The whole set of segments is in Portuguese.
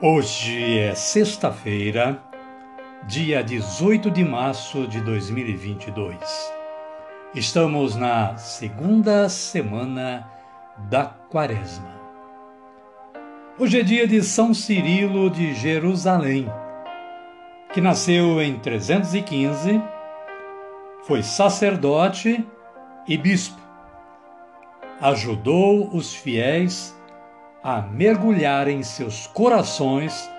Hoje é sexta-feira, dia 18 de março de 2022. Estamos na segunda semana da Quaresma. Hoje é dia de São Cirilo de Jerusalém, que nasceu em 315, foi sacerdote e bispo. Ajudou os fiéis a mergulhar em seus corações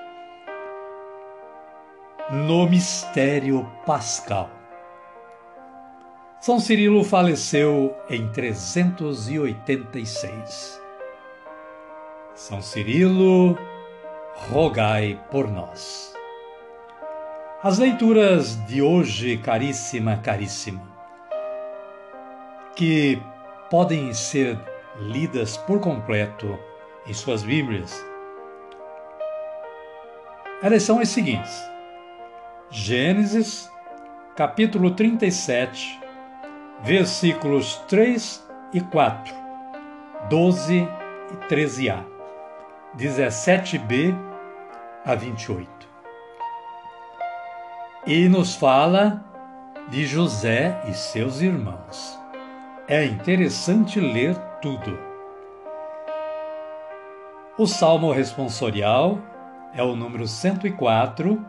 no mistério pascal. São Cirilo faleceu em 386. São Cirilo, rogai por nós. As leituras de hoje, caríssima, caríssimo, que podem ser lidas por completo em suas Bíblias, elas são as seguintes: Gênesis, capítulo 37, versículos 3 e 4, 12 e 13a, 17b a 28. E nos fala de José e seus irmãos. É interessante ler tudo. O salmo responsorial é o número 104,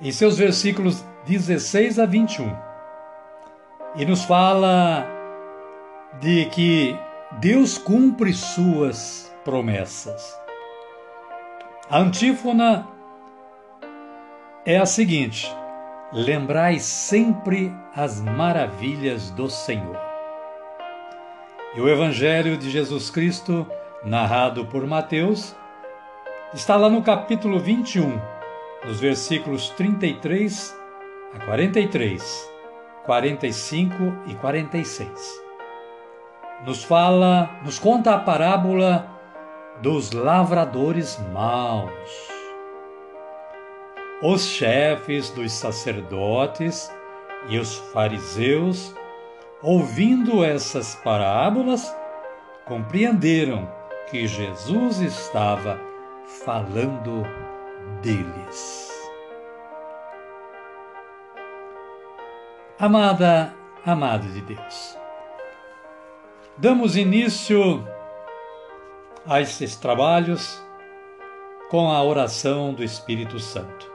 em seus versículos 16 a 21. E nos fala de que Deus cumpre suas promessas. A antífona é a seguinte: Lembrai sempre as maravilhas do Senhor. E o Evangelho de Jesus Cristo narrado por Mateus, está lá no capítulo 21, nos versículos 33 a 43, 45 e 46. Nos fala, nos conta a parábola dos lavradores maus. Os chefes dos sacerdotes e os fariseus, ouvindo essas parábolas, compreenderam que Jesus estava falando deles. Amada, amado de Deus, damos início a esses trabalhos com a oração do Espírito Santo.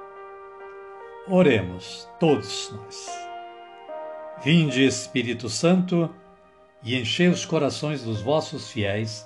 Oremos, todos nós. Vinde, Espírito Santo, e enchei os corações dos vossos fiéis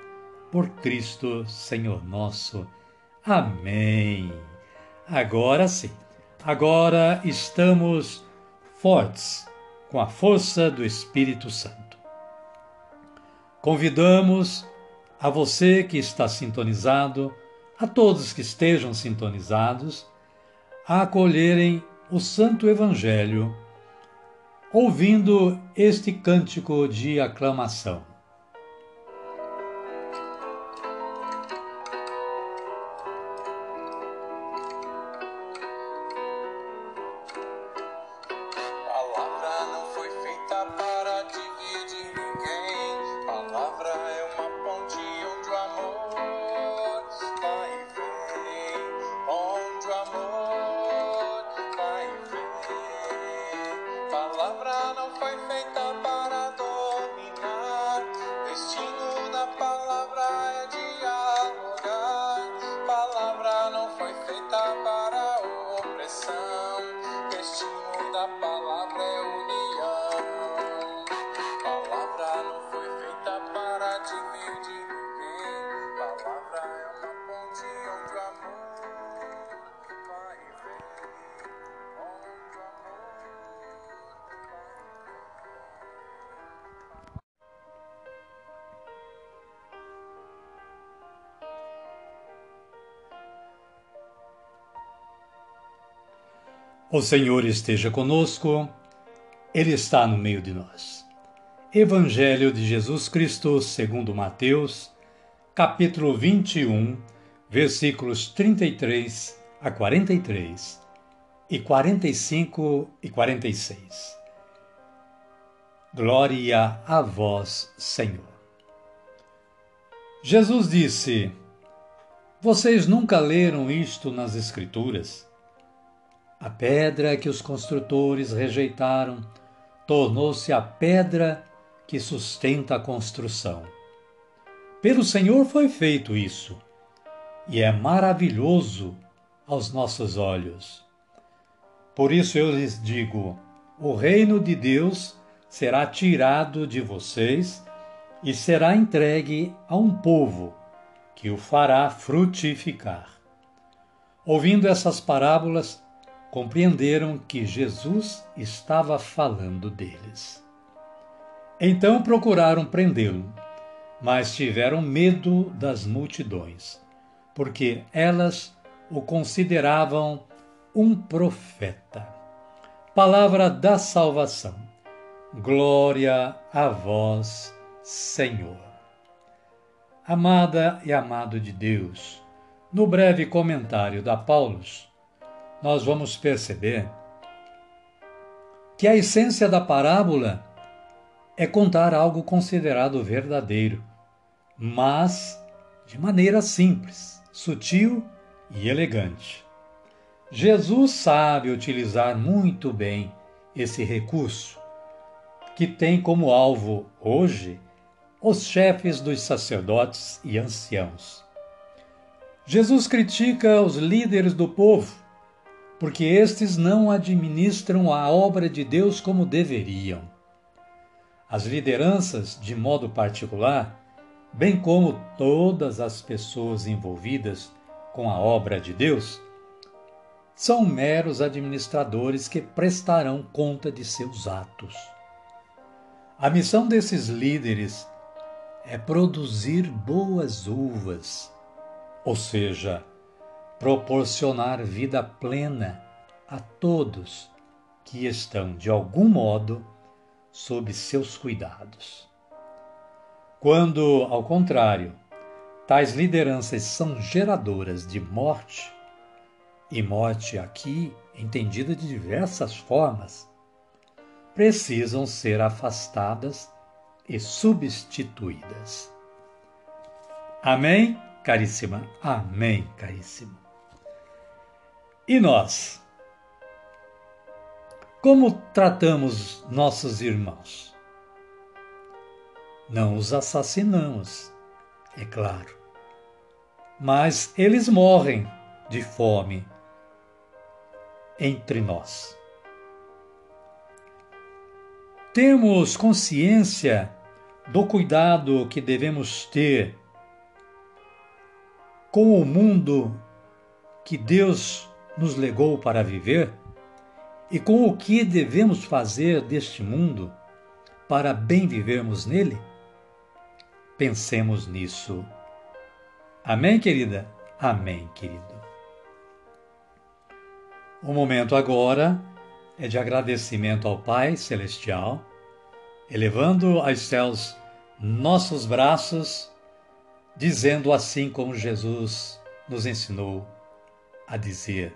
por Cristo, Senhor nosso. Amém. Agora sim, agora estamos fortes com a força do Espírito Santo. Convidamos a você que está sintonizado, a todos que estejam sintonizados, a acolherem o Santo Evangelho, ouvindo este cântico de aclamação. O Senhor esteja conosco, Ele está no meio de nós. Evangelho de Jesus Cristo, segundo Mateus, capítulo 21, versículos 33 a 43 e 45 e 46. Glória a vós, Senhor. Jesus disse: Vocês nunca leram isto nas Escrituras? A pedra que os construtores rejeitaram tornou-se a pedra que sustenta a construção. Pelo Senhor foi feito isso, e é maravilhoso aos nossos olhos. Por isso eu lhes digo: o reino de Deus será tirado de vocês e será entregue a um povo que o fará frutificar. Ouvindo essas parábolas, compreenderam que Jesus estava falando deles. Então procuraram prendê-lo, mas tiveram medo das multidões, porque elas o consideravam um profeta. Palavra da salvação. Glória a vós, Senhor. Amada e amado de Deus, no breve comentário da Paulus, nós vamos perceber que a essência da parábola é contar algo considerado verdadeiro, mas de maneira simples, sutil e elegante. Jesus sabe utilizar muito bem esse recurso, que tem como alvo hoje os chefes dos sacerdotes e anciãos. Jesus critica os líderes do povo porque estes não administram a obra de Deus como deveriam. As lideranças, de modo particular, bem como todas as pessoas envolvidas com a obra de Deus, são meros administradores que prestarão conta de seus atos. A missão desses líderes é produzir boas uvas, ou seja, proporcionar vida plena a todos que estão, de algum modo, sob seus cuidados. Quando, ao contrário, tais lideranças são geradoras de morte, e morte aqui entendida de diversas formas, precisam ser afastadas e substituídas. Amém, caríssima? Amém, caríssimo. E nós? Como tratamos nossos irmãos? Não os assassinamos, é claro. Mas eles morrem de fome entre nós. Temos consciência do cuidado que devemos ter com o mundo que Deus nos legou para viver e com o que devemos fazer deste mundo para bem vivermos nele? Pensemos nisso. Amém, querida? Amém, querido. O momento agora é de agradecimento ao Pai Celestial, elevando aos céus nossos braços, dizendo assim como Jesus nos ensinou a dizer,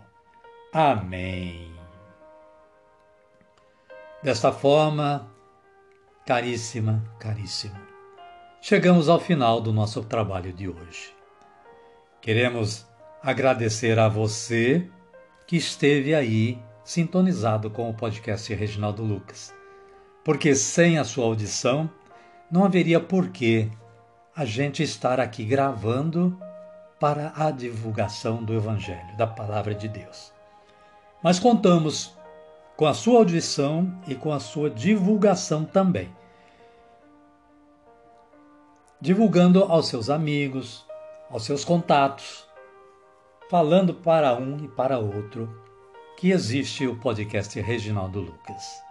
Amém. Desta forma, caríssima, caríssimo, chegamos ao final do nosso trabalho de hoje. Queremos agradecer a você que esteve aí sintonizado com o podcast Reginaldo Lucas, porque sem a sua audição não haveria porquê a gente estar aqui gravando para a divulgação do Evangelho, da Palavra de Deus. Mas contamos com a sua audição e com a sua divulgação também. Divulgando aos seus amigos, aos seus contatos, falando para um e para outro que existe o podcast Reginaldo Lucas.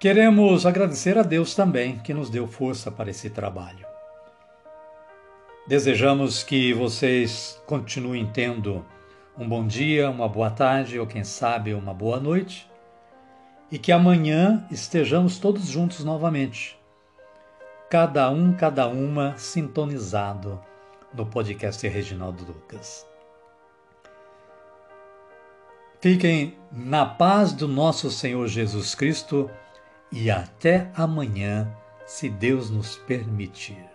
Queremos agradecer a Deus também que nos deu força para esse trabalho. Desejamos que vocês continuem tendo um bom dia, uma boa tarde ou, quem sabe, uma boa noite e que amanhã estejamos todos juntos novamente, cada um, cada uma sintonizado no podcast Reginaldo Lucas. Fiquem na paz do nosso Senhor Jesus Cristo e até amanhã, se Deus nos permitir.